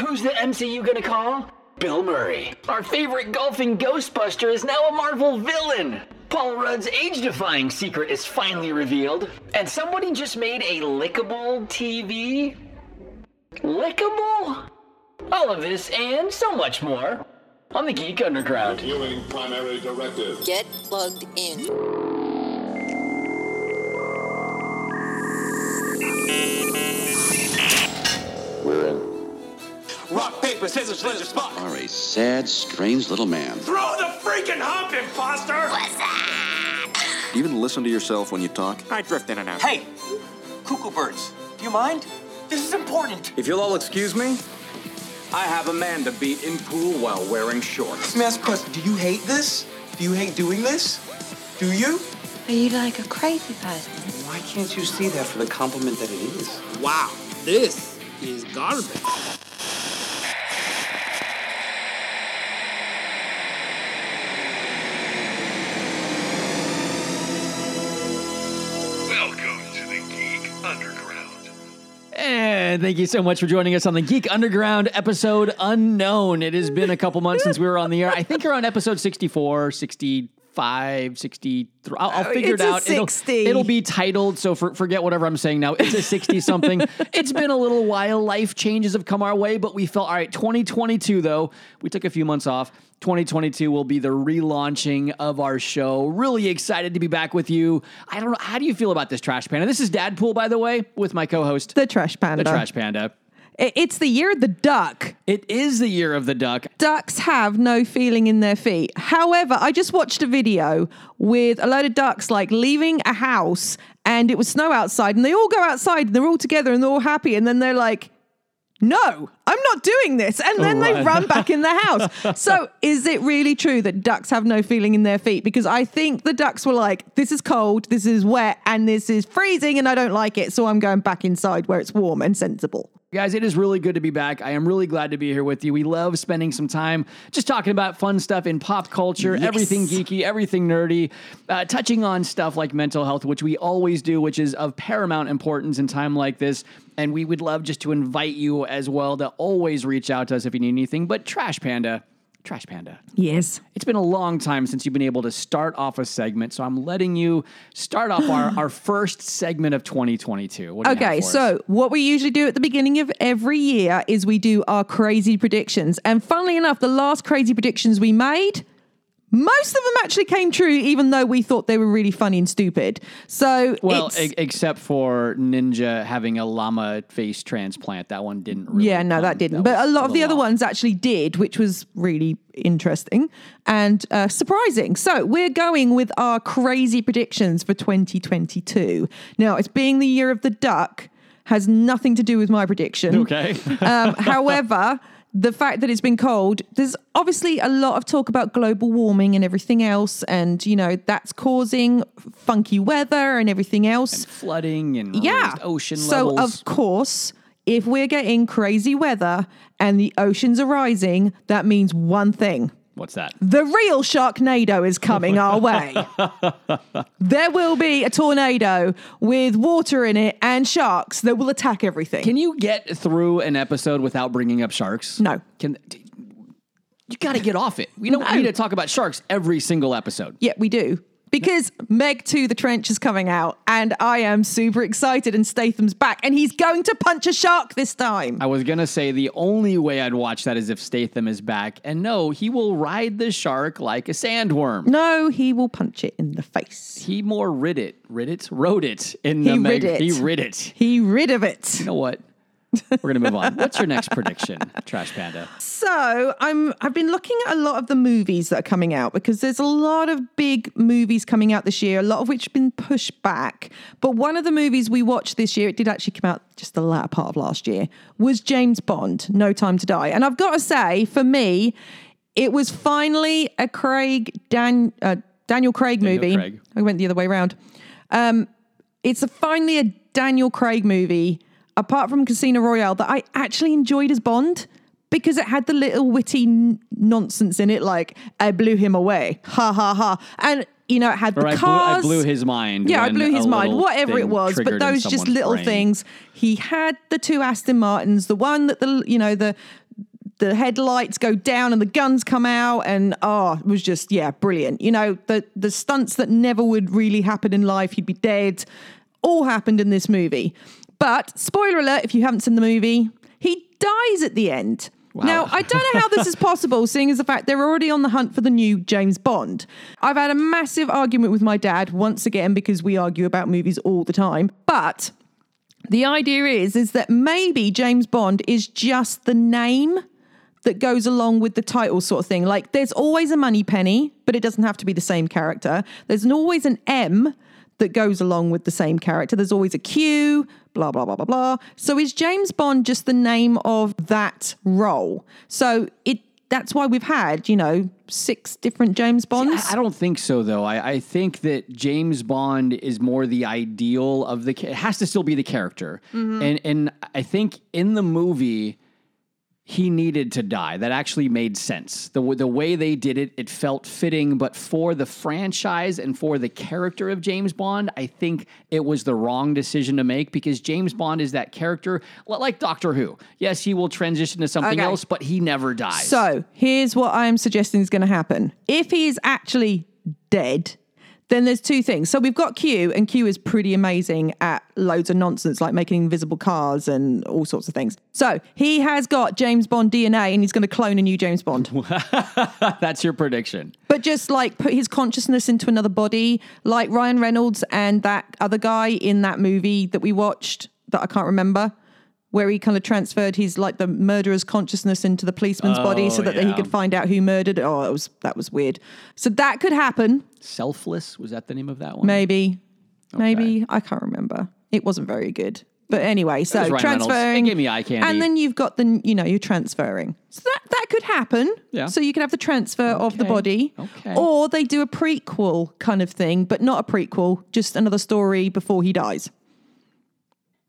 Who's the MCU gonna call? Bill Murray. Our favorite golfing Ghostbuster is now a Marvel villain. Paul Rudd's age defying secret is finally revealed. And somebody just made a lickable TV? Lickable? All of this and so much more on the Geek Underground. Viewing primary directive. Get plugged in. We're in. Rock, paper, scissors, scissors, spot. are a sad, strange little man. Throw the freaking hump, imposter! You even listen to yourself when you talk? I drift in and out. Hey, cuckoo birds, do you mind? This is important. If you'll all excuse me, I have a man to beat in pool while wearing shorts. Let me ask a question. Do you hate this? Do you hate doing this? Do you? Are you like a crazy person? Why can't you see that for the compliment that it is? Wow, this is garbage. And thank you so much for joining us on the Geek Underground episode Unknown. It has been a couple months since we were on the air. I think you're on episode 64, 65, 63. I'll, I'll Oh, figure it's it a out. It'll- 60. It'll, be titled, so for, forget whatever I'm saying now. It's a 60 something. it's been a little while. Life changes have come our way, but we felt, all right, 2022 though, we took a few months off. 2022 will be the relaunching of our show. Really excited to be back with you. I don't know. How do you feel about this Trash Panda? This is Dadpool, by the way, with my co host, The Trash Panda. the Trash Panda. It's the year of the duck. It is the year of the duck. Ducks have no feeling in their feet. However, I just watched a video with a load of ducks like leaving a house and it was snow outside and they all go outside and they're all together and they're all happy and then they're like, no, I'm not doing this. And then they Right. run back in the house. so is it really true that ducks have no feeling in their feet? Because I think the ducks were like, this is cold, this is wet, and this is freezing, and I don't like it. So I'm going back inside where it's warm and sensible. Guys, it is really good to be back. I am really glad to be here with you. We love spending some time just talking about fun stuff in pop culture, everything geeky, everything nerdy, uh, touching on stuff like mental health, which we always do, which is of paramount importance in time like this. And we would love just to invite you as well to always reach out to us if you need anything. But Trash Panda, Trash Panda. Yes. It's been a long time since you've been able to start off a segment, so I'm letting you start off our, our first segment of 2022. What do you have Okay, us? so what we usually do at the beginning of every year is we do our crazy predictions. And funnily enough, the last crazy predictions we made, most of them actually came true, even though we thought they were really funny and stupid. So, Well, e- except for Ninja having a llama face transplant, that one didn't. Really yeah, no, that didn't. but a lot of the other ones actually did, which was really interesting and uh, surprising. So we're going with our crazy predictions for 2022. Now, it's being the year of the duck has nothing to do with my prediction. Okay. um, however, the fact that it's been cold, there's obviously a lot of talk about global warming and everything else, and you know that's causing funky weather and everything else. and flooding and yeah, ocean so levels. of course, if we're getting crazy weather and the oceans are rising, that means one thing. What's that? The real Sharknado is coming our way. there will be a tornado with water in it and sharks that will attack everything. Can you get through an episode without bringing up sharks? No. Can you got to get off it? We don't No. need to talk about sharks every single episode. Yeah, we do. Because Meg 2 The Trench is coming out, and I am super excited, and Statham's back, and he's going to punch a shark this time. I was gonna say the only way I'd watch that is if Statham is back, and no, he will ride the shark like a sandworm. No, he will punch it in the face. He more rid it, rid it, rode it in He the rid it. He rid it. He rid of it. You know what? We're gonna move on. What's your next prediction, Trash Panda? So I'm I've been looking at a lot of the movies that are coming out because there's a lot of big movies coming out this year, a lot of which have been pushed back. But one of the movies we watched this year, it did actually come out just the latter part of last year, was James Bond, No Time to Die. And I've got to say, for me, it was finally a Craig Dan uh, Daniel Craig Daniel movie. Craig. I went the other way around. Um, it's a, finally a Daniel Craig movie, apart from Casino Royale, that I actually enjoyed as Bond because it had the little witty n- nonsense in it, like I blew him away, ha ha ha, and you know, it had Or the I blew, I blew his mind. Yeah, I blew his mind, whatever it was. But those just little brain. things. He had the two Aston Martins, the one that the you know the the headlights go down and the guns come out, and oh, it was just yeah, brilliant. You know, the the stunts that never would really happen in life. He'd be dead. All happened in this movie. But spoiler alert: if you haven't seen the movie, he dies at the end. Now, I don't know how this is possible, seeing as the fact they're already on the hunt for the new James Bond. I've had a massive argument with my dad once again because we argue about movies all the time. But the idea is is that maybe James Bond is just the name that goes along with the title sort of thing. Like there's always a Moneypenny, but it doesn't have to be the same character. There's an, always an M that goes along with the same character. There's always a Q, blah blah blah blah blah. So is James Bond just the name of that role? So it that's why we've had, you know, six different James Bonds. I I don't think so, though. I, I think that James Bond is more the ideal of the. It has to still be the character, Mhm. and and I think in the movie he needed to die. That actually made sense. The the way they did it, it felt fitting. But for the franchise and for the character of James Bond, I think it was the wrong decision to make because James Bond is that character, like Doctor Who. Yes, he will transition to something Okay. else, but he never dies. So here's what I'm suggesting is going to happen. If he is actually dead, then there's two things. So we've got Q, and Q is pretty amazing at loads of nonsense, like making invisible cars and all sorts of things. So he has got James Bond DNA, and he's going to clone a new James Bond. That's your prediction. But just like put his consciousness into another body, like Ryan Reynolds and that other guy in that movie that we watched that I can't remember, where he kind of transferred his like the murderer's consciousness into the policeman's body so Oh, that he yeah. could find out who murdered. Oh, that was that was weird. So that could happen, Selfless was that the name of that one? maybe, maybe I can't remember. It wasn't very good. But anyway, so Ryan Reynolds. It transferring. gave me eye candy. And then you've got the, you know, you're transferring. So that, that could happen. Yeah. So you could have the transfer of the Okay. body. Okay. Or they do a prequel kind of thing, but not a prequel, just another story before he dies.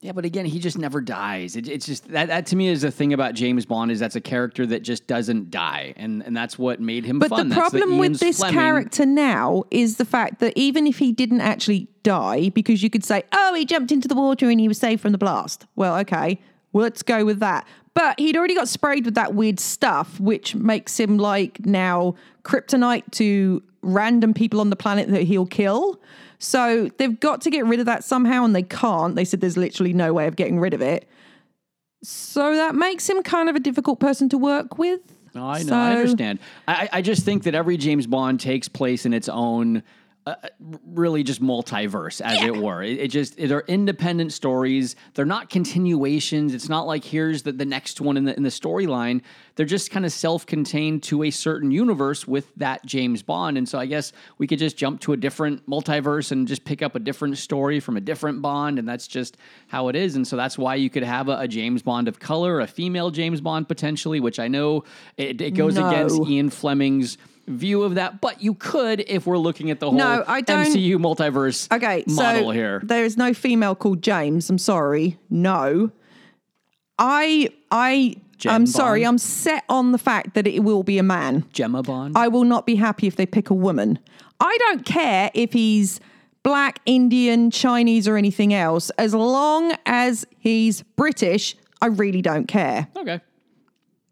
Yeah, but again, he just never dies. It, it's just that, that to me is the thing about James Bond is that's a character that just doesn't die, and and that's what made him But fun. the That's problem with this Fleming- character now is the fact that even if he didn't actually die, because you could say, oh, he jumped into the water and he was saved from the blast. Well, okay, well, let's go with that. But he'd already got sprayed with that weird stuff, which makes him like now kryptonite to random people on the planet that he'll kill. So they've got to get rid of that somehow, and they can't. They said there's literally no way of getting rid of it. So that makes him kind of a difficult person to work with. I know. I understand. I, I just think that every James Bond takes place in its own, uh, really just multiverse, as it were. It, it just they're independent stories. They're not continuations. It's not like here's the, the next one in the in the storyline. They're just kind of self-contained to a certain universe with that James Bond. And so I guess we could just jump to a different multiverse and just pick up a different story from a different Bond, and that's just how it is. And so that's why you could have a, a James Bond of color, a female James Bond potentially, which I know it, it goes No. against Ian Fleming's view of that, but you could if we're looking at the whole No, I don't- MCU multiverse Okay, model so here. there is no female called James. I'm sorry. No. I I Jen I'm sorry. I'm set on the fact that it will be a man. Gemma Bond. I will not be happy if they pick a woman. I don't care if he's black, Indian, Chinese, or anything else. As long as he's British, I really don't care. okay.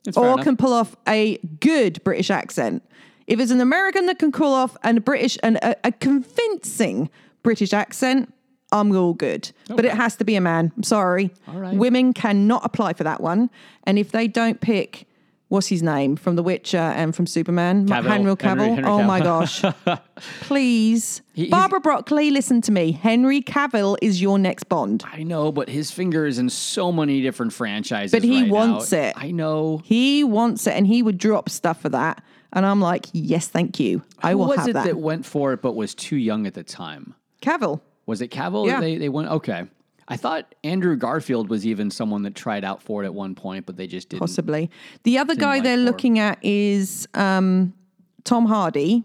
That's Or can pull off a good British accent. If it's an American that can pull off and a British and a, a convincing British accent, I'm all good. Oh, but it has to be a man. I'm sorry. All right. Women cannot apply for that one. And if they don't pick, what's his name from The Witcher and from Superman, Cavill. Henry Cavill. Henry- Henry oh my gosh! Please, He- Barbara Broccoli, listen to me. Henry Cavill is your next Bond. I know, but his finger is in so many different franchises. But he right wants now. it. I know. He wants it, and he would drop stuff for that. And I'm like, yes, thank you. I Who will was have it that. that went for it but was too young at the time? Cavill. Was it Cavill? Yeah. They they went okay. I thought Andrew Garfield was even someone that tried out for it at one point, but they just didn't. possibly. The other guy like they're looking at is um, Tom Hardy,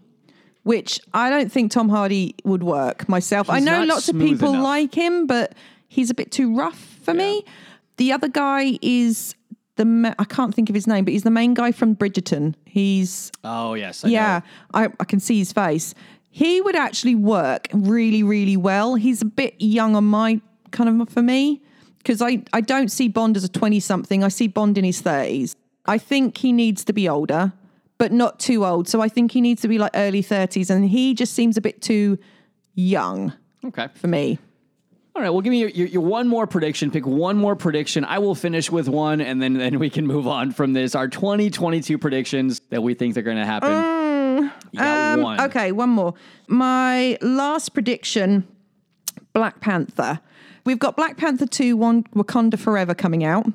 which I don't think Tom Hardy would work myself. I know lots of people enough. like him, but he's a bit too rough for me. The other guy is the ma- I can't think of his name, but he's the main guy from Bridgerton. He's Oh yes, I yeah, know. I, I can see his face. He would actually work really, really well. He's a bit young on my kind of for me because I, I don't see Bond as a 20 something. I see Bond in his 30s. I think he needs to be older, but not too old. So I think he needs to be like early 30s. And he just seems a bit too young Okay. for me. All right. Well, give me your, your, your one more prediction. Pick one more prediction. I will finish with one, and then then we can move on from this. Our 2022 predictions that we think are going to happen. got Um, one. Okay, one more. My last prediction Black Panther. We've got Black Panther 2 one Wakanda Forever coming out.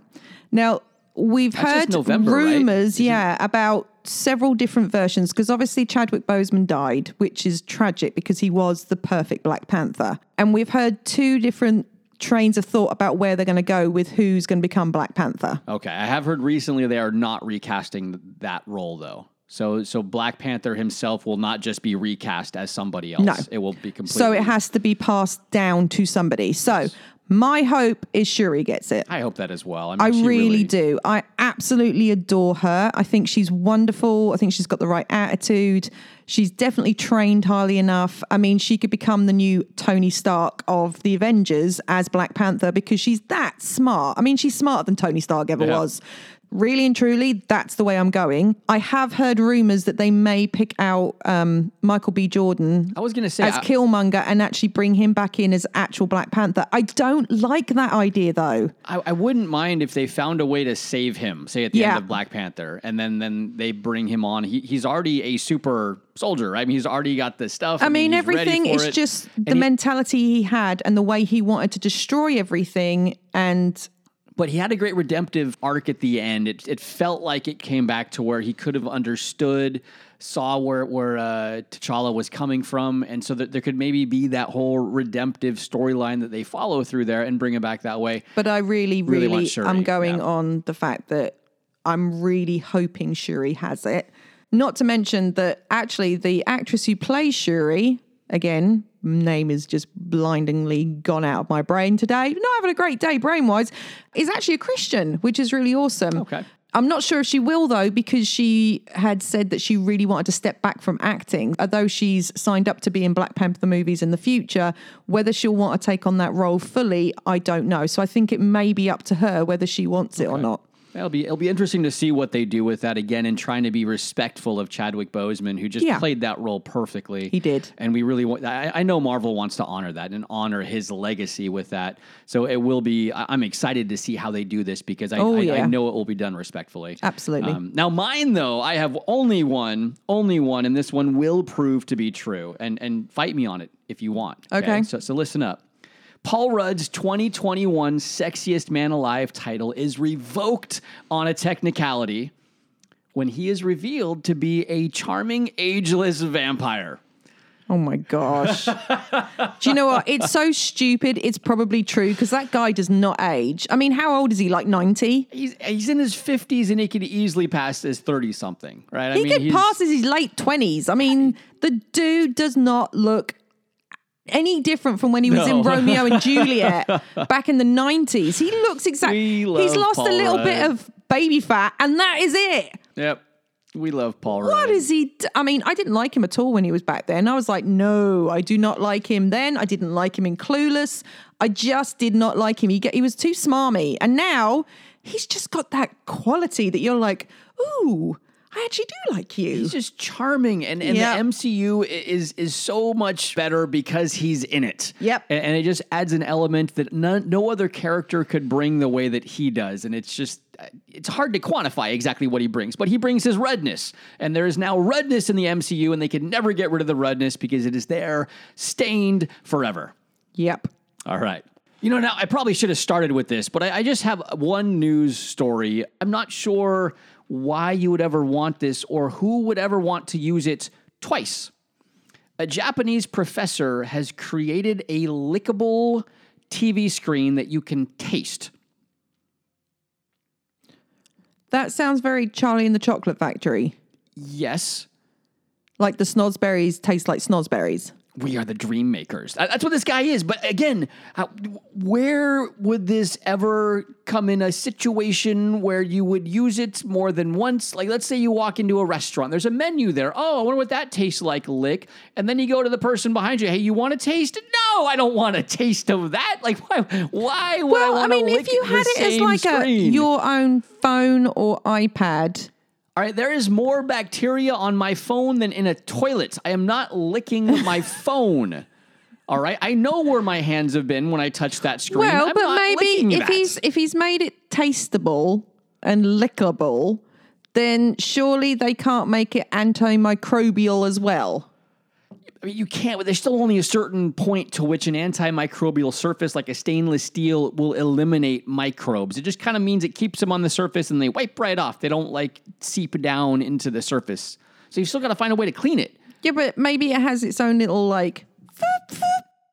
Now, we've That's heard November, right? rumors, yeah, about several different versions because obviously Chadwick Boseman died, which is tragic because he was the perfect Black Panther. And we've heard two different trains of thought about where they're going to go with who's going to become Black Panther. Okay, I have heard recently they are not recasting that role though. So so Black Panther himself will not just be recast as somebody else. No. It will be completely. So it has to be passed down to somebody. So my hope is Shuri gets it. I hope that as well. I, mean, I she really, do. I absolutely adore her. I think she's wonderful. I think she's got the right attitude. She's definitely trained highly enough. I mean, she could become the new Tony Stark of the Avengers as Black Panther because she's that smart. I mean, she's smarter than Tony Stark ever Yeah. was. Really and truly, that's the way I'm going. I have heard rumors that they may pick out um, Michael B. Jordan I was going to say as I- Killmonger and actually bring him back in as actual Black Panther. I don't like that idea though. I, I wouldn't mind if they found a way to save him, say at the Yeah. end of Black Panther, and then then they bring him on. He, he's already a super soldier. right? I mean, he's already got the stuff. I mean, he's everything is it. just And the he- mentality he had and the way he wanted to destroy everything. And But he had a great redemptive arc at the end. It, it felt like it came back to where he could have understood, saw where where uh, T'Challa was coming from, and so that there could maybe be that whole redemptive storyline that they follow through there and bring it back that way. but I really, Really really, Shuri, I'm going yeah. on the fact that I'm really hoping Shuri has it. Not to mention that actually the actress who plays Shuri, again, name is just blindingly gone out of my brain today. Not having a great day brain wise, is actually a Christian, which is really awesome. Okay. I'm not sure if she will though, because she had said that she really wanted to step back from acting. Although she's signed up to be in Black Panther movies in the future, whether she'll want to take on that role fully, I don't know. So I think it may be up to her whether she wants it or not. It'll be it'll be interesting to see what they do with that again and trying to be respectful of Chadwick Boseman, who just Yeah. played that role perfectly. He did. and we really want. I, I know Marvel wants to honor that and honor his legacy with that. So it will be. I- I'm excited to see how they do this because I, Oh, I, I know it will be done respectfully. Absolutely. Um, now mine though, I have only one, only one, and this one will prove to be true. And and fight me on it if you want. Okay. So so listen up. Paul Rudd's 2021 Sexiest Man Alive title is revoked on a technicality when he is revealed to be a charming, ageless vampire. Oh my gosh. Do you know what? It's so stupid. It's probably true because that guy does not age. I mean, how old is he? Like 90? He's, he's in his 50s and he could easily pass as 30 something, right? He I mean, could pass as his late 20s. I mean, the dude does not look any different from when he was in Romeo and Juliet back in the 90s. He looks exactly. He's lost Paul a little Rudd. bit of baby fat, and that is it. Yep. We love Paul Rudd. What is he? d- I mean, I didn't like him at all when he was back then. I was like, no, I do not like him then. I didn't like him in Clueless. I just did not like him. He, get, he was too smarmy. And now he's just got that quality that you're like, ooh, I actually do like you. He's just charming, and, and Yep. the MCU is is so much better because he's in it. Yep. and, and it just adds an element that no, no other character could bring the way that he does, and it's just uh, it's hard to quantify exactly what he brings, but he brings his redness, and there is now redness in the MCU, and they can never get rid of the redness because it is there, stained forever. yep. All right. You know, now I probably should have started with this, but I, I just have one news story. I'm not sure why you would ever want this or who would ever want to use it twice. A Japanese professor has created a lickable TV screen that you can taste. That sounds very Charlie and the Chocolate Factory. Yes. Like the snozzberries taste like snozzberries. We are the dream makers. That's what this guy is. But again, where would this ever come in a situation where you would use it more than once? Like, let's say you walk into a restaurant, there's a menu there. Oh, I wonder what that tastes like, lick. And then you go to the person behind you, hey, you want to taste? No, I don't want a taste of that. Like, why, why would I Well, I, want mean, if you had it as like a your own phone or iPad, All right, there is more bacteria on my phone than in a toilet. I am not licking my phone. All right, I know where my hands have been when I touched that screen. well, I'm but maybe if that. he's if he's made it tasteable and lickable, then surely they can't make it antimicrobial as well. I mean, you can't, but there's still only a certain point to which an antimicrobial surface like a stainless steel will eliminate microbes. It just kind of means it keeps them on the surface and they wipe right off. They don't like seep down into the surface. So you've still got to find a way to clean it. Yeah, but maybe it has its own little like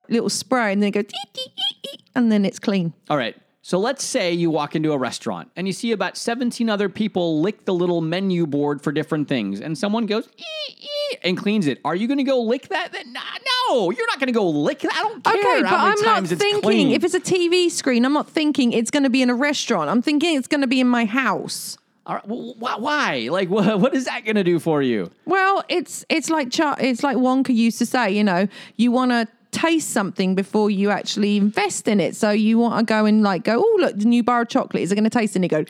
little spray, and then it goes "Ee, ee, ee, ee," and then it's clean. All right. So let's say you walk into a restaurant and you see about 17 other people lick the little menu board for different things, and someone goes "Ee, ee," and cleans it. Are you going to go lick that? No, you're not going to go lick that. I don't care Okay, but I'm not thinking clean. if it's a TV screen, I'm not thinking it's going to be in a restaurant. I'm thinking it's going to be in my house. All right, well, why? Like, wh- what is that going to do for you? Well, it's it's like Char- it's like Wonka used to say, you know, you want to taste something before you actually invest in it. So you want to go and like go, oh look, the new bar of chocolate is it going to taste? And you go,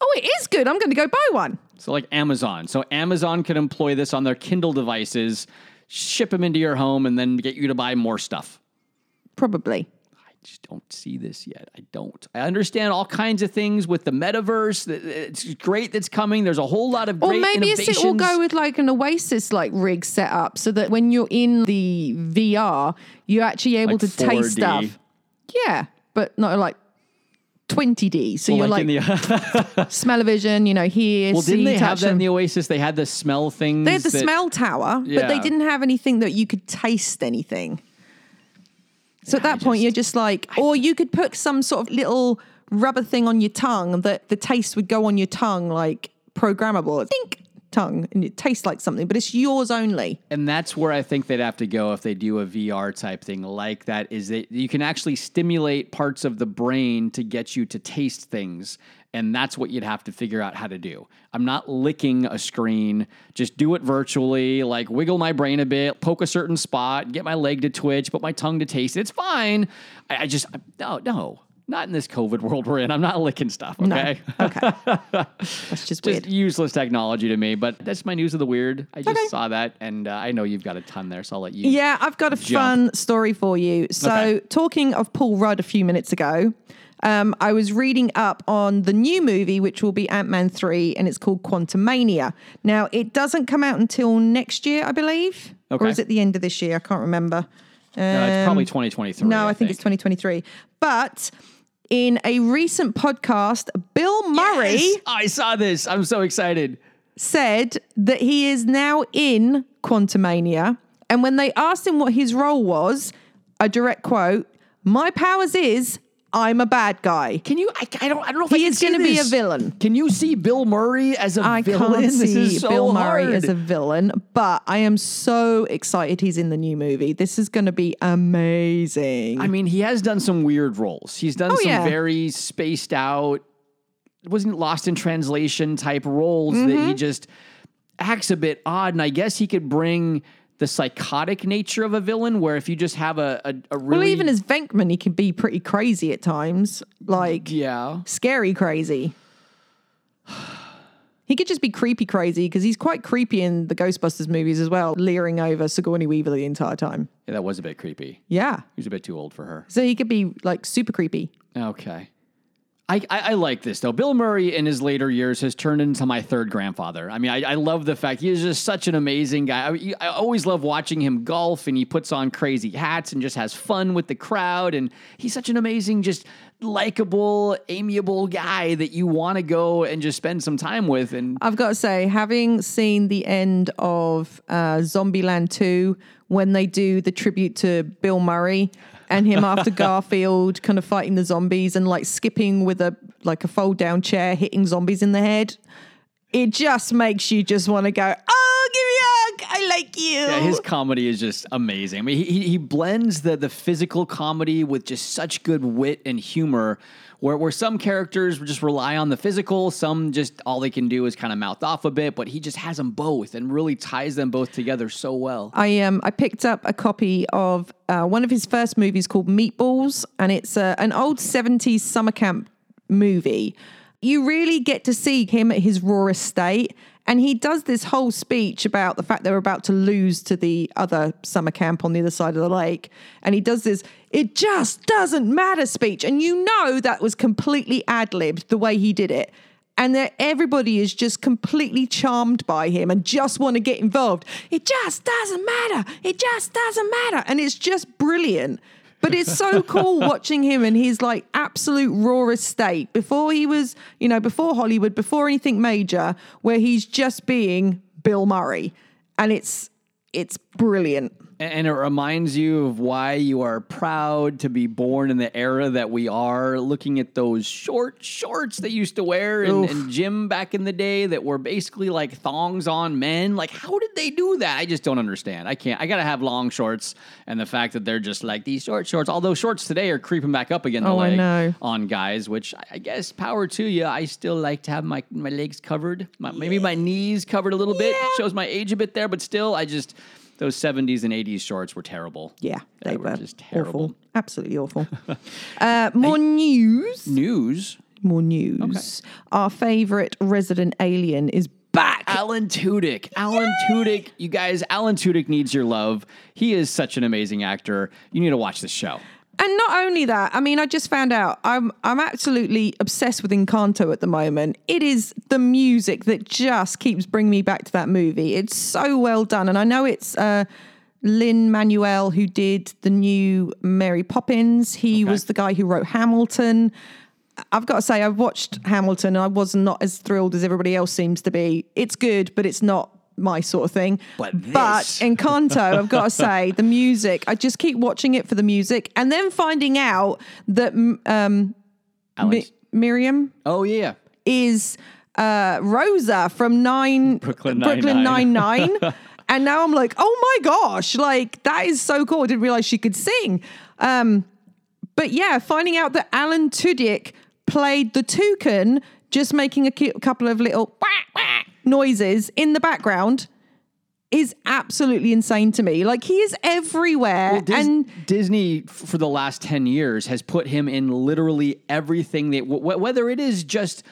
oh, it is good. I'm going to go buy one. So, like Amazon. So, Amazon could employ this on their Kindle devices, ship them into your home, and then get you to buy more stuff. Probably. I just don't see this yet. I don't. I understand all kinds of things with the metaverse. It's great that's coming. There's a whole lot of Or great maybe it's- it will go with like an Oasis like rig set up so that when you're in the VR, you're actually able Like to taste 4D. stuff. Yeah, but not like 20D. So Well, you're like, in the, smell-o-vision, you know, hear, well, see, didn't they have that in the Oasis? They had the smell things. They had the that- smell tower, but they didn't have anything that you could taste anything. So at that point, you're just like, or you could put some sort of little rubber thing on your tongue that the taste would go on your tongue, like programmable. Think tongue, and it tastes like something, but it's yours only. And that's where I think they'd have to go if they do a VR type thing like that. Is that you can actually stimulate parts of the brain to get you to taste things. And that's what you'd have to figure out how to do. I'm not licking a screen. Just do it virtually, like wiggle my brain a bit, poke a certain spot, get my leg to twitch, put my tongue to taste. it. It's fine. I, I just, I, no, no, not in this COVID world we're in. I'm not licking stuff, okay? Okay. That's just Just useless technology to me, but that's my news of the weird. I just Okay. saw that, and uh, I know you've got a ton there, so I'll let you. Yeah, I've got a Jump. fun story for you. So, Okay. talking of Paul Rudd a few minutes ago, um, I was reading up on the new movie, which will be Ant Man 3, and it's called Quantumania. Now, it doesn't come out until next year, I believe. Okay. Or is it the end of this year? I can't remember. Uh, it's probably Um, 2023. No, I, think, it's 2023. But in a recent podcast, Bill Murray Yes! I saw this. I'm so excited. said that he is now in Quantumania. And when they asked him what his role was, a direct quote, My powers is I'm a bad guy. Can you? I, I don't. I don't know if I He can is going to be a villain. Can you see Bill Murray as a I villain? can't This see is so Bill Murray hard. as a villain, but I am so excited he's in the new movie. This is going to be amazing. I mean, he has done some weird roles. He's done Oh, some yeah. very spaced out, wasn't lost in translation type roles that Mm-hmm. he just acts a bit odd. And I guess he could bring the psychotic nature of a villain, where if you just have a a, a really well, even as Venkman, he can be pretty crazy at times, like yeah. scary crazy. He could just be creepy crazy because he's quite creepy in the Ghostbusters movies as well, leering over Sigourney Weaver the entire time. yeah, that was a bit creepy. Yeah. He was a bit too old for her. So he could be like super creepy. Okay. I, I, I like this though. Bill Murray in his later years has turned into my third grandfather. I mean, I, I love the fact he is just such an amazing guy. I, I always love watching him golf, and he puts on crazy hats and just has fun with the crowd. And he's such an amazing, just likable, amiable guy that you want to go and just spend some time with. And I've got to say, having seen the end of uh, Zombieland 2, when they do the tribute to Bill Murray and him after Garfield kind of fighting the zombies and like skipping with a like a fold down chair, hitting zombies in the head, it just makes you just want to go, oh, give me a hug. I like you. Yeah, his comedy is just amazing. I mean, he, he he blends the the physical comedy with just such good wit and humor. Where, where some characters just rely on the physical, some just all they can do is kind of mouth off a bit, but he just has them both and really ties them both together so well. I um I picked up a copy of uh, one of his first movies called Meatballs, and it's uh, an old '70s summer camp movie. You really get to see him at his rawest state, and he does this whole speech about the fact they're about to lose to the other summer camp on the other side of the lake, and he does this "it just doesn't matter" speech, and you know that was completely ad libbed the way he did it and that everybody is just completely charmed by him and just want to get involved. It just doesn't matter. It just doesn't matter. And it's just brilliant. But it's so cool watching him in his like absolute rawest state before he was, you know, before Hollywood, before anything major, where he's just being Bill Murray. And it's it's brilliant. And it reminds you of why you are proud to be born in the era that we are. Looking at those short shorts they used to wear in, in gym back in the day that were basically like thongs on men. Like, how did they do that? I just don't understand. I can't. I got to have long shorts. And the fact that they're just like these short shorts, although shorts today are creeping back up again the Oh, I know. on guys, which I- I guess power to you. I still like to have my, my legs covered, my, maybe my knees covered a little bit. Shows my age a bit there, but still, I just. Those 70s and 80s shorts were terrible. Yeah, they, were were just terrible. Awful. Absolutely awful. uh, more news. News. More news. Our favorite resident alien is back. Alan Tudyk. Alan Tudyk. You guys, Alan Tudyk needs your love. He is such an amazing actor. You need to watch this show. And not only that, I mean, I just found out I'm I'm absolutely obsessed with Encanto at the moment. It is the music that just keeps bringing me back to that movie. It's so well done, and I know it's uh, Lin Manuel who did the new Mary Poppins. He was the guy who wrote Hamilton. I've got to say, I've watched Hamilton, and I was not as thrilled as everybody else seems to be. It's good, but it's not my sort of thing. But but Encanto, I've got to say, the music, I just keep watching it for the music and then finding out that um, Mi- Miriam oh, yeah. is uh, Rosa from Nine Brooklyn Brooklyn Nine-Nine. Nine Nine. and now I'm like, oh my gosh, like that is so cool. I didn't realize she could sing. Um, but yeah, finding out that Alan Tudyk played the toucan, just making a couple of little wah, wah noises in the background. Is absolutely insane to me. Like he is everywhere, Well, Dis- and Disney, for the last 10 years, has put him in literally everything that, w- w- whether it is just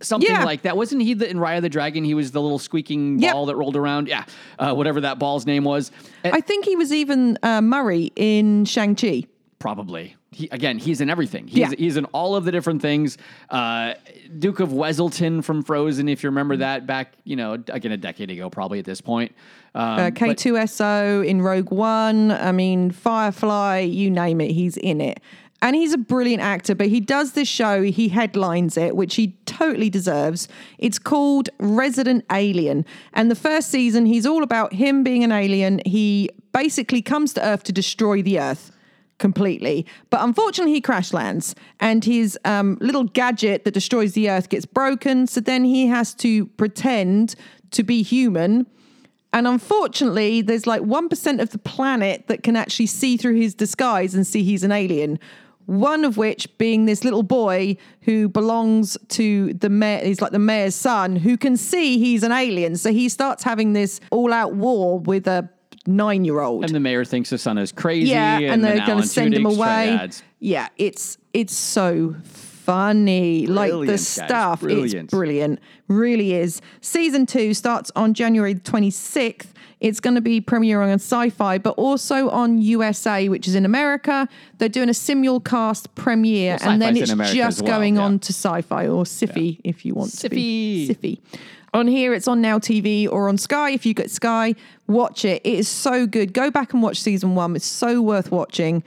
something Yeah. like that. Wasn't he the, in Raya the Dragon? He was the little squeaking Yep. ball that rolled around. Yeah. Uh, whatever that ball's name was. And- I think he was even uh, Murray in Shang Chi. Probably. He, again, he's in everything. He's, Yeah. he's in all of the different things. Uh, Duke of Weselton from Frozen, if you remember that back, you know, again, a decade ago, probably at this point. Um, Uh, K2SO in Rogue One. I mean, Firefly, you name it, he's in it. And he's a brilliant actor, but he does this show, he headlines it, which he totally deserves. It's called Resident Alien. And the first season, he's all about him being an alien. He basically comes to Earth to destroy the Earth completely. But unfortunately, he crash lands, and his um, little gadget that destroys the Earth gets broken. So then he has to pretend to be human. And unfortunately, there's like 1% of the planet that can actually see through his disguise and see he's an alien. One of which being this little boy who belongs to the mayor, he's like the mayor's son, who can see he's an alien. So he starts having this all out war with a nine year old. and the mayor thinks his son is crazy. Yeah, and, they're going to send him away. yeah, it's- yeah, it's so funny. like the Brilliant, stuff, brilliant. it's brilliant. Really is. Season two starts on January twenty sixth. It's going to be premiering on Syfy, but also on USA, which is in America. They're doing a simulcast premiere, Well, and then it's just well, going yeah. on to Syfy or Siffy if you want to be. Siffy. On here, it's on Now TV or on Sky. If you get Sky, watch it. It is so good. Go back and watch season one. It's so worth watching.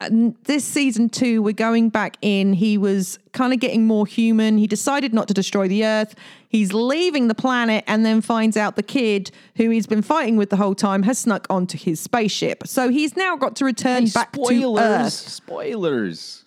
And this season two, we're going back in. He was kind of getting more human. He decided not to destroy the Earth. He's leaving the planet and then finds out the kid who he's been fighting with the whole time has snuck onto his spaceship. So he's now got to return back to. Earth. Spoilers.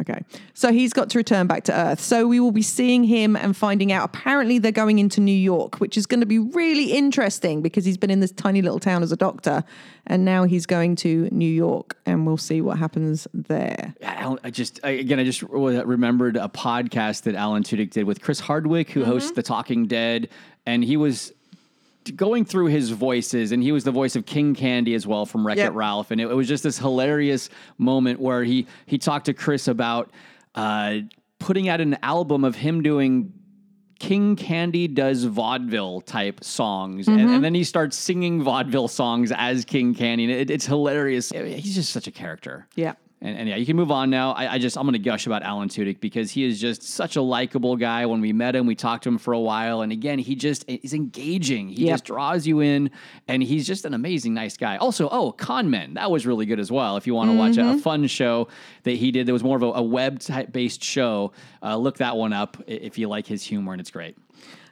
Okay. So he's got to return back to Earth. So we will be seeing him and finding out. Apparently, they're going into New York, which is going to be really interesting because he's been in this tiny little town as a doctor. And now he's going to New York, and we'll see what happens there. I, I just I, again, I just remembered a podcast that Alan Tudyk did with Chris Hardwick, who Mm-hmm. hosts The Talking Dead, and he was going through his voices, and he was the voice of King Candy as well from Wreck It Yep. Ralph, and it, it was just this hilarious moment where he he talked to Chris about uh, putting out an album of him doing. King Candy does vaudeville type songs, and, Mm-hmm. and then he starts singing vaudeville songs as King Candy. And it, it's hilarious. He's just such a character. Yeah. And, and yeah, you can move on now. I, I just I'm going to gush about Alan Tudyk because he is just such a likable guy. When we met him, we talked to him for a while, and again, he just is engaging. He Yep. just draws you in, and he's just an amazing, nice guy. Also, oh, Con Men, that was really good as well. If you want to watch a, a fun show that he did, that was more of a, a web type based show. Uh, look that one up if you like his humor, and it's great.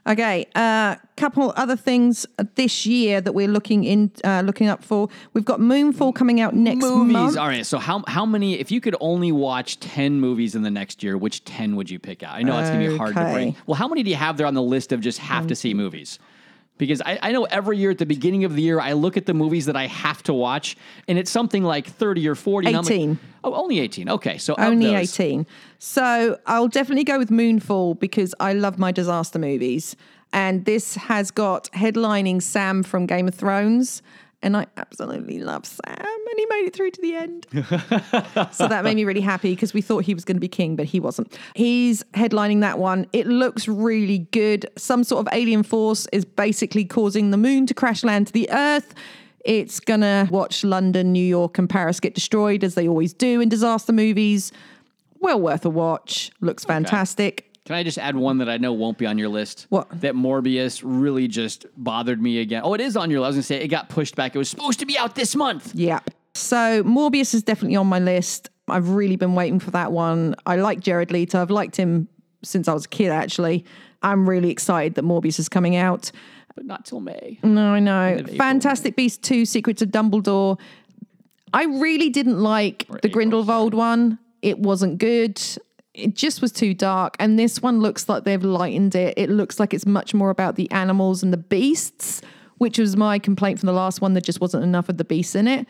Okay, a uh, couple other things this year that we're looking in, uh, looking up for. We've got Moonfall coming out next movies. month. All right. So how how many? If you could only watch ten movies in the next year, which ten would you pick out? I know it's gonna be hard to bring. Well, how many do you have there on the list of just have to see movies? Because I, I know every year at the beginning of the year, I look at the movies that I have to watch, and it's something like thirty or forty. I'm like, 18. oh, only eighteen. Okay, so Only 18. So I'll definitely go with Moonfall because I love my disaster movies. And this has got headlining Sam from Game of Thrones. And I absolutely love Sam. And he made it through to the end. so that made me really happy because we thought he was going to be king, but he wasn't. He's headlining that one. It looks really good. Some sort of alien force is basically causing the moon to crash land to the earth. It's going to watch London, New York, and Paris get destroyed as they always do in disaster movies. Well worth a watch. Looks fantastic. Can I just add one that I know won't be on your list? What? That Morbius really just bothered me again. Oh, it is on your list. I was gonna say it got pushed back. It was supposed to be out this month. Yep. So Morbius is definitely on my list. I've really been waiting for that one. I like Jared Leto. I've liked him since I was a kid, actually. I'm really excited that Morbius is coming out. But not till May. No, I know. Fantastic Beasts 2 Secrets of Dumbledore. I really didn't like the April. Grindelwald one. It wasn't good. It just was too dark. And this one looks like they've lightened it. It looks like it's much more about the animals and the beasts, which was my complaint from the last one. There just wasn't enough of the beasts in it.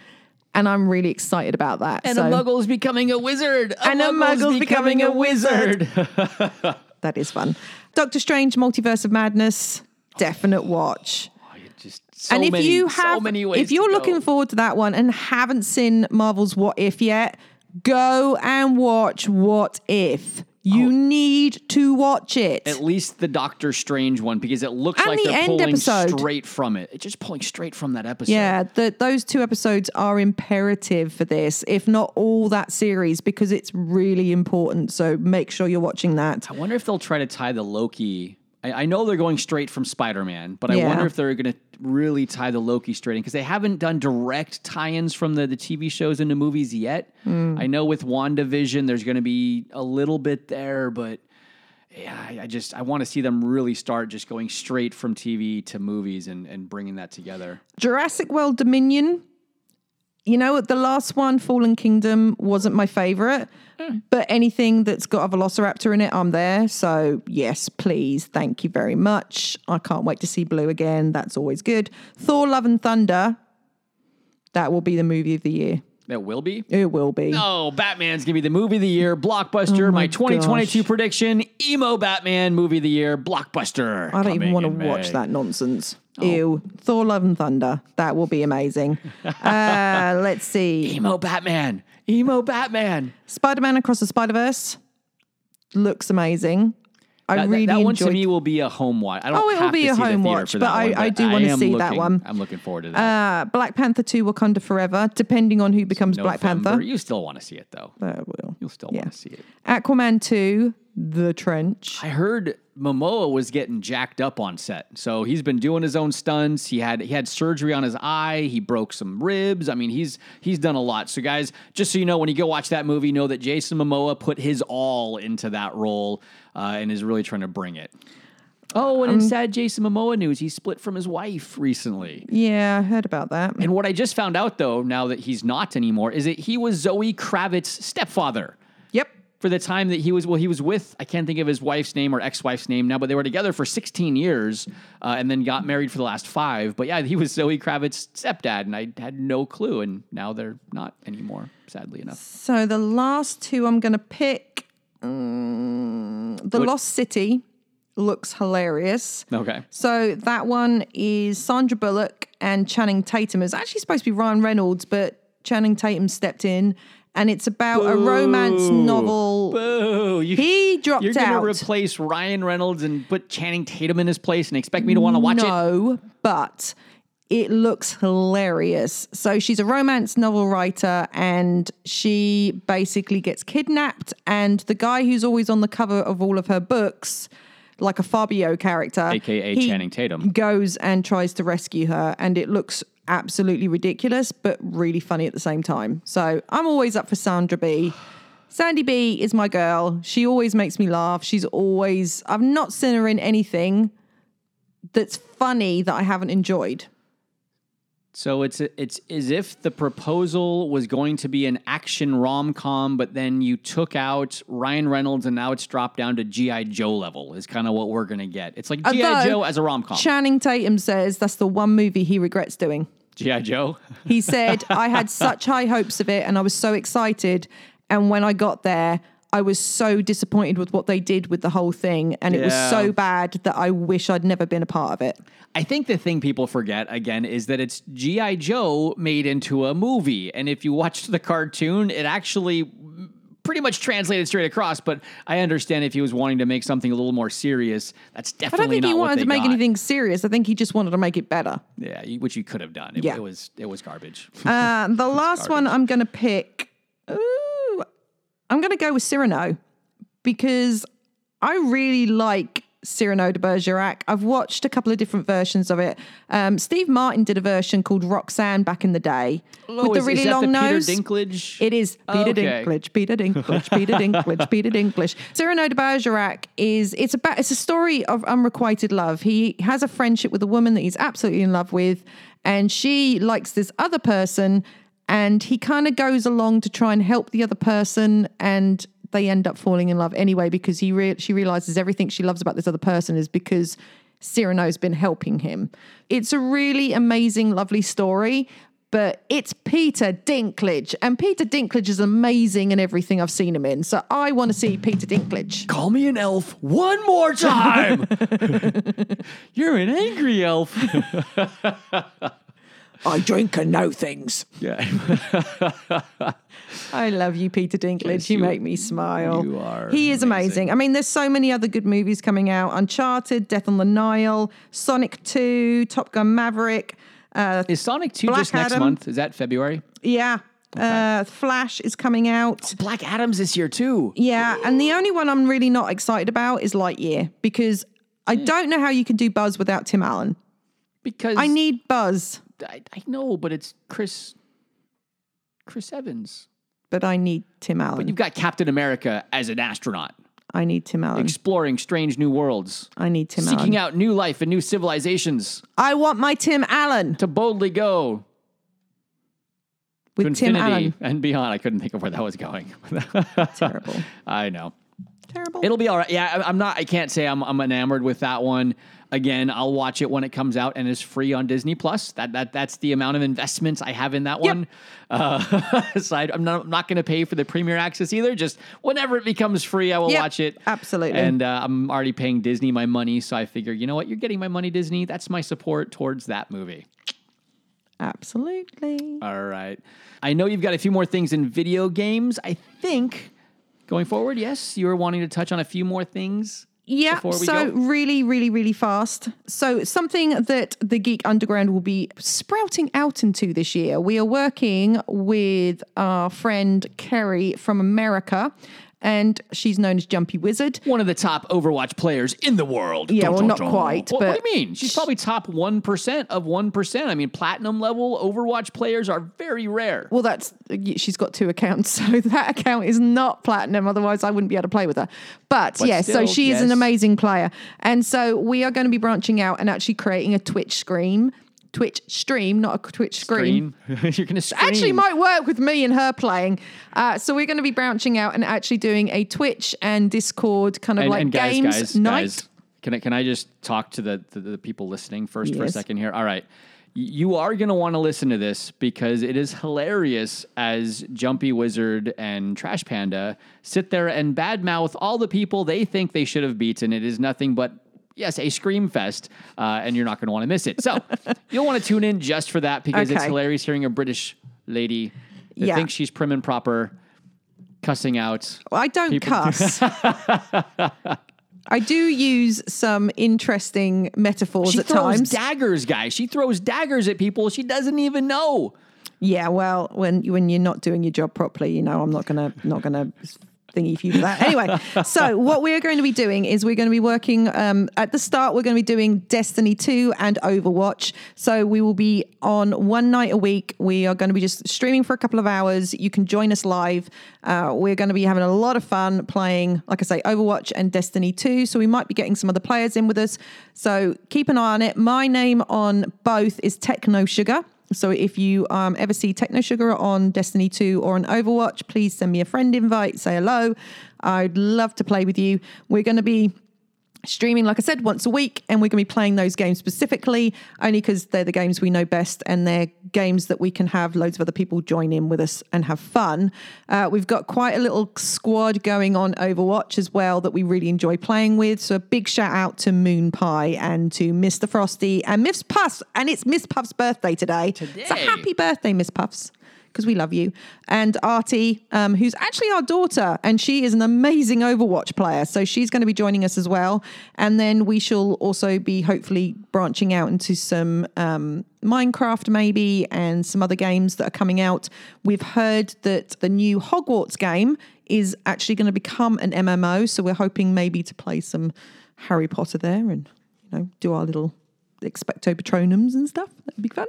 And I'm really excited about that. And So a muggle's becoming a wizard. A And a muggle's becoming a wizard. that is fun. Doctor Strange Multiverse of Madness, definite watch. Oh, so and if many, you so have, ways if you're looking forward to that one and haven't seen Marvel's What If yet, go and watch What If. You oh. need to watch it. Oh. at least the Doctor Strange one because it looks And like the they're end pulling episode. straight from it. It's just pulling straight from that episode. yeah, the, those two episodes are imperative for this, if not all that series, because it's really important. So make sure you're watching that. I wonder if they'll try to tie the Loki. I, I know they're going straight from Spider Man, but I Yeah. wonder if they're going to really tie the Loki straight in because they haven't done direct tie ins from the, the TV shows into movies yet. Hmm. I know with WandaVision, there's going to be a little bit there, but yeah, I, I just I want to see them really start just going straight from TV to movies and, and bringing that together. Jurassic World Dominion. You know, the last one, Fallen Kingdom, wasn't my favorite, hmm. but anything that's got a velociraptor in it, I'm there. So, yes, please. Thank you very much. I can't wait to see Blue again. That's always good. Thor Love and Thunder. That will be the movie of the year. That will be. It will be. No, Batman's gonna be the movie of the year, blockbuster. Oh my, my 2022 gosh. prediction: emo Batman movie of the year, blockbuster. I don't even want to watch May. that nonsense. Oh. Ew. Thor Love and Thunder. That will be amazing. uh, let's see. Emo Batman, emo Batman. Spider Man Across the Spider Verse looks amazing. I That, that- really that one to me will be a home watch. I don't Oh, it will be a home watch, but that I- one, I do wanna am see that one. I'm looking forward to that. uh, Black Panther 2 Wakanda Forever, depending on who becomes Black Panther. You still want to see it though. I will. You'll still Yeah. want to see it. Aquaman 2, The Trench. I heard Momoa was getting jacked up on set, so he's been doing his own stunts. He had he had surgery on his eye. He broke some ribs. I mean, he's he's done a lot. So, guys, just so you know, when you go watch that movie, know that Jason Momoa put his all into that role uh, and is really trying to bring it. Oh, and in sad Jason Momoa news, he split from his wife recently. Yeah, I heard about that. And what I just found out, though, now that he's not anymore, is that he was Zoe Kravitz's stepfather. For the time that he was well he was with i can't think of his wife's name or ex-wife's name now but they were together for 16 years uh, and then got married for the last five but yeah he was zoe kravitz's stepdad and i had no clue and now they're not anymore sadly enough So the last two I'm going to pick mm, The What- Lost City looks hilarious. okay So that one is Sandra Bullock and Channing Tatum. It's actually supposed to be Ryan Reynolds, but Channing Tatum stepped in. And it's about a romance novel. Boo! You, He dropped you're gonna replace Ryan Reynolds and put Channing Tatum in his place and expect me to want to watch it? no, but it looks hilarious. So she's a romance novel writer and she basically gets kidnapped and the guy who's always on the cover of all of her books like a Fabio character AKA Channing Tatum. goes and tries to rescue her and it looks absolutely ridiculous but really funny at the same time. So I'm always up for Sandra B. Sandy B is my girl. She always makes me laugh. She's always I've not seen her in anything that's funny that I haven't enjoyed. So it's it's as if the proposal was going to be an action rom com, but then you took out Ryan Reynolds, and now it's dropped down to GI Joe level. Is kind of what we're gonna get. It's like GI Joe as a rom com. Channing Tatum says that's the one movie he regrets doing. GI Joe. He said, I had such high hopes of it and I was so excited. And when I got there, I was so disappointed with what they did with the whole thing. And it was Yeah. so bad that I wish I'd never been a part of it. I think the thing people forget again is that it's GI Joe made into a movie, and if you watched the cartoon, it actually pretty much translated straight across. But I understand if he was wanting to make something a little more serious, that's definitely. I don't think he wanted to make got. anything serious. I think he just wanted to make it better. Yeah, which you could have done. It, Yeah. it was it was garbage. Uh, the last one I'm going to pick, ooh, I'm going to go with Cyrano because I really like Cyrano de Bergerac. I've watched a couple of different versions of it. Um, Steve Martin did a version called Roxanne back in the day Oh, with the really is long the Peter nose. Dinklage? It is Oh, Peter okay. Dinklage, Peter Dinklage, Peter Dinklage, Peter Dinklage. Cyrano de Bergerac is it's about it's a story of unrequited love. He has a friendship with a woman that he's absolutely in love with, and she likes this other person, and he kind of goes along to try and help the other person, and they end up falling in love anyway because he re- she realizes everything she loves about this other person is because Cyrano's been helping him. It's a really amazing, lovely story, but it's Peter Dinklage, and Peter Dinklage is amazing in everything I've seen him in. So I want to see Peter Dinklage. Call me an elf one more time. You're an angry elf. I drink and know things. yeah. I love you, Peter Dinklage. Yes, you, you- make me smile. you are He is amazing. amazing. I mean, there's so many other good movies coming out: Uncharted, Death on the Nile, Sonic Two, Top Gun Maverick. Uh, Is Sonic 2 Black just next month? Is that February? yeah, uh, Flash is coming out. Black Adam's this year too. Yeah, and the only one I'm really not excited about is Lightyear because I don't know how you can do Buzz without Tim Allen. Because I need Buzz, I, I know, but it's Chris Chris Evans. but I need Tim Allen. But you've got Captain America as an astronaut, I need Tim Allen. exploring strange new worlds, I need Tim Allen. seeking Allen. out new life and new civilizations I want my Tim Allen to boldly go with to Tim infinity Allen. and beyond. I couldn't think of where that was going. Terrible. I know. Terrible. It'll be all right. Yeah, I- I'm not. I can't say I'm, I'm enamored with that one. Again, I'll watch it when it comes out and is free on Disney Plus. That that that's the amount of investments I have in that one. Uh, so I, I'm not I'm not going to pay for the premiere access either. Just whenever it becomes free, I will Yep, watch it. absolutely. And uh, I'm already paying Disney my money, so I figure, you know what, you're getting my money, Disney. That's my support towards that movie. Absolutely. All right. I know you've got a few more things in video games. I think going forward, yes, you were wanting to touch on a few more things. Yeah, so go? really, really, really fast. So, something that the Geek Underground will be sprouting out into this year. We are working with our friend Kerry from America, and she's known as Jumpy Wizard. One of the top Overwatch players in the world. Yeah, Dun, well, dun, not dun. quite, What, what do you mean? She's probably top 1% of 1%. I mean, platinum level Overwatch players are very rare. Well, that's she's got two accounts, so that account is not platinum. Otherwise, I wouldn't be able to play with her. But, But yes, still, so she is an amazing player, and so we are going to be branching out and actually creating a Twitch stream Twitch stream, not a Twitch screen. Scream. You're gonna scream. Actually, might work with me and her playing. Uh, so we're going to be branching out and actually doing a Twitch and Discord kind of and, like and guys, games guys, night. guys, can I can I just talk to the the, the people listening first for a second here? All right. You are going to want to listen to this because it is hilarious as Jumpy Wizard and Trash Panda sit there and badmouth all the people they think they should have beaten. It is nothing but, yes, a scream fest, uh, and you're not going to want to miss it. So you'll want to tune in just for that because it's Okay. hilarious hearing a British lady that Yeah. thinks she's prim and proper cussing out. I don't cuss. I do use some interesting metaphors She at throws times. daggers, guys. She throws daggers at people she doesn't even know. yeah, well, when when you're not doing your job properly, you know, I'm not gonna not gonna thingy for you for that. Anyway, so what we're going to be doing is we're going to be working um, at the start. We're going to be doing Destiny 2 and Overwatch. So we will be on one night a week. We are going to be just streaming for a couple of hours. You can join us live. Uh, we're going to be having a lot of fun playing, like I say, Overwatch and Destiny 2. So we might be getting some other players in with us. So keep an eye on it. My name on both is Techno Sugar. So if you um, ever see Techno Sugar on Destiny 2 or on Overwatch, please send me a friend invite, say hello. I'd love to play with you. We're going to be streaming, like I said, once a week, and we're going to be playing those games specifically only because they're the games we know best and they're games that we can have loads of other people join in with us and have fun. Uh, we've got quite a little squad going on Overwatch as well that we really enjoy playing with. So a big shout out to Moon Pie and to Mr. Frosty and Miss Puffs. And it's Miss Puffs' birthday today. So Today. happy birthday, Miss Puffs because we love you. And Artie, um, who's actually our daughter, and she is an amazing Overwatch player. So she's going to be joining us as well. And then we shall also be hopefully branching out into some um, Minecraft, maybe, and some other games that are coming out. We've heard that the new Hogwarts game is actually going to become an MMO. So we're hoping maybe to play some Harry Potter there and, you know, do our little expecto patronums and stuff. That'd be fun.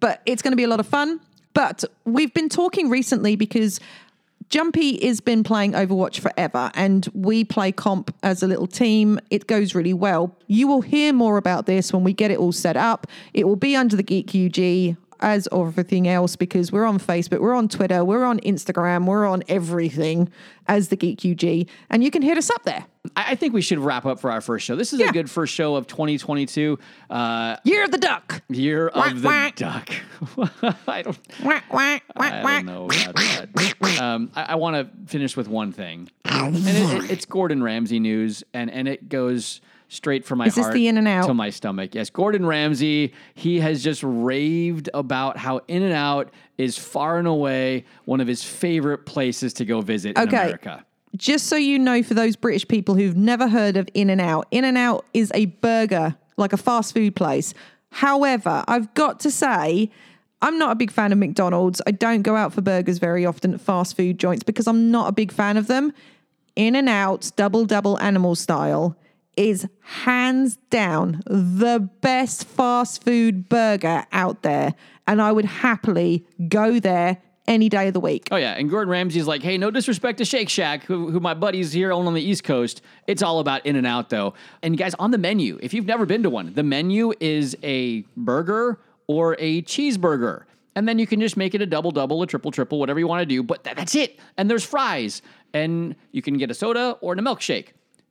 But it's going to be a lot of fun. But we've been talking recently because Jumpy has been playing Overwatch forever and we play comp as a little team. It goes really well. You will hear more about this when we get it all set up. It will be under the Geek UG as everything else because we're on Facebook, we're on Twitter, we're on Instagram, we're on everything as the Geek UG. And you can hit us up there. I think we should wrap up for our first show. This is Yeah. a good first show of 2022. Uh, Year of the Duck. year of the whack. duck. I don't. Whack, whack, whack, I don't know about that. Um, I, I want to finish with one thing, and it, it- it's Gordon Ramsay news, and and it goes straight from my Is heart the In and Out? to my stomach. Yes, Gordon Ramsay. He has just raved about how In and Out is far and away one of his favorite places to go visit in America. just so you know, for those British people who've never heard of In and Out, In and Out is a burger, like a fast food place. However, I've got to say, I'm not a big fan of McDonald's. I don't go out for burgers very often at fast food joints because I'm not a big fan of them. In and Out, double double animal style, is hands down the best fast food burger out there. And I would happily go there any day of the week. Oh yeah, and Gordon Ramsay's like, hey, no disrespect to Shake Shack, who, who my buddies here on the East Coast. It's all about In and Out though. And guys, on the menu, if you've never been to one, the menu is a burger or a cheeseburger. And then you can just make it a double double, a triple triple, whatever you want to do. But tha- that's it. And there's fries, and you can get a soda or a milkshake.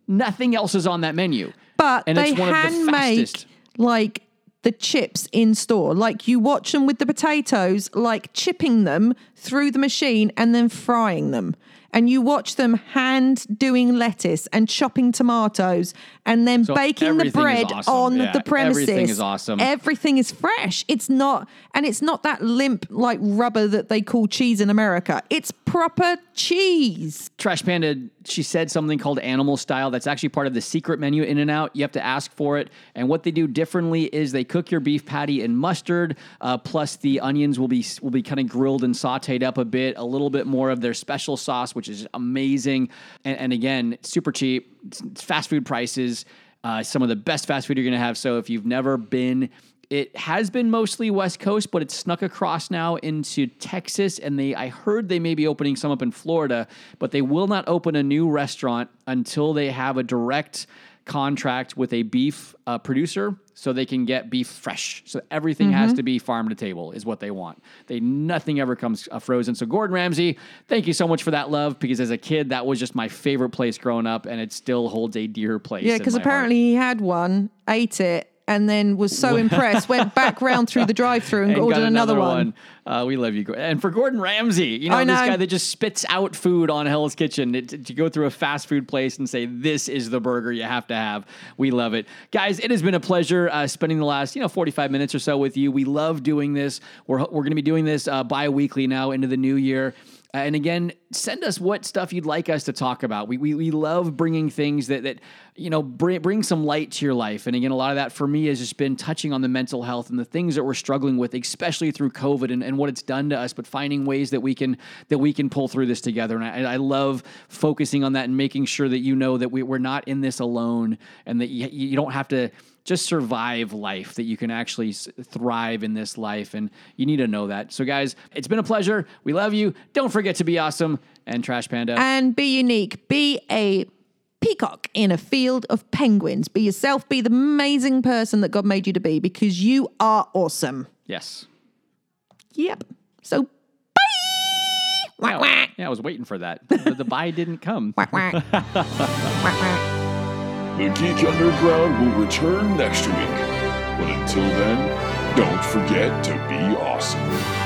Nothing else is on that menu. But and they it's one of the hand make like the chips in store. Like you watch them with the potatoes, like chipping them through the machine and then frying them. And you watch them hand doing lettuce and chopping tomatoes and then So baking the bread awesome. on Yeah, the premises. everything is awesome. Everything is fresh. It's not, and it's not that limp like rubber that they call cheese in America. It's proper cheese. Trash Panda, she said something called animal style. That's actually part of the secret menu in and out. You have to ask for it. And what they do differently is they cook your beef patty in mustard, uh, plus the onions will be will be kind of grilled and sautéed up a bit, a little bit more of their special sauce, which is amazing. And, and again, super cheap. It's, fast food prices. Uh, some of the best fast food you're going to have. So if you've never been, it has been mostly West Coast, but it's snuck across now into Texas, and they I heard they may be opening some up in Florida, but they will not open a new restaurant until they have a direct contract with a beef uh, producer so they can get beef fresh. So everything has to be farm to table is what they want. They nothing ever comes uh, frozen. So Gordon Ramsay, thank you so much for that love because as a kid that was just my favorite place growing up and it still holds a dear place. Yeah, because my heart. apparently he had one, ate it, and then was so impressed, went back round through the drive-through and, and ordered got another, one. Uh, we love you. And for Gordon Ramsay, you know, I this guy that just spits out food on Hell's Kitchen it, to go through a fast food place and say, this is the burger you have to have. We love it. Guys, it has been a pleasure uh, spending the last, you know, 45 minutes or so with you. We love doing this. We're, we're going to be doing this uh, bi-weekly now into the new year. Uh, and again, send us what stuff you'd like us to talk about. We, we, we love bringing things that, that you know, bring, bring some light to your life. And again, a lot of that for me has just been touching on the mental health and the things that we're struggling with, especially through COVID and, and what it's done to us, but finding ways that we can, that we can pull through this together. And I, I love focusing on that and making sure that you know that we, we're not in this alone and that you, you don't have to just survive life, that you can actually s- thrive in this life. And you need to know that. So, guys, it's been a pleasure. We love you. Don't forget to be awesome. And Trash Panda. And be unique. Be a peacock in a field of penguins. Be yourself. Be the amazing person that God made you to be because you are awesome. yes. Yep. So, bye. Yeah, I was waiting for that. The, the bye didn't come. The Geek Underground will return next week. But until then, don't forget to be awesome.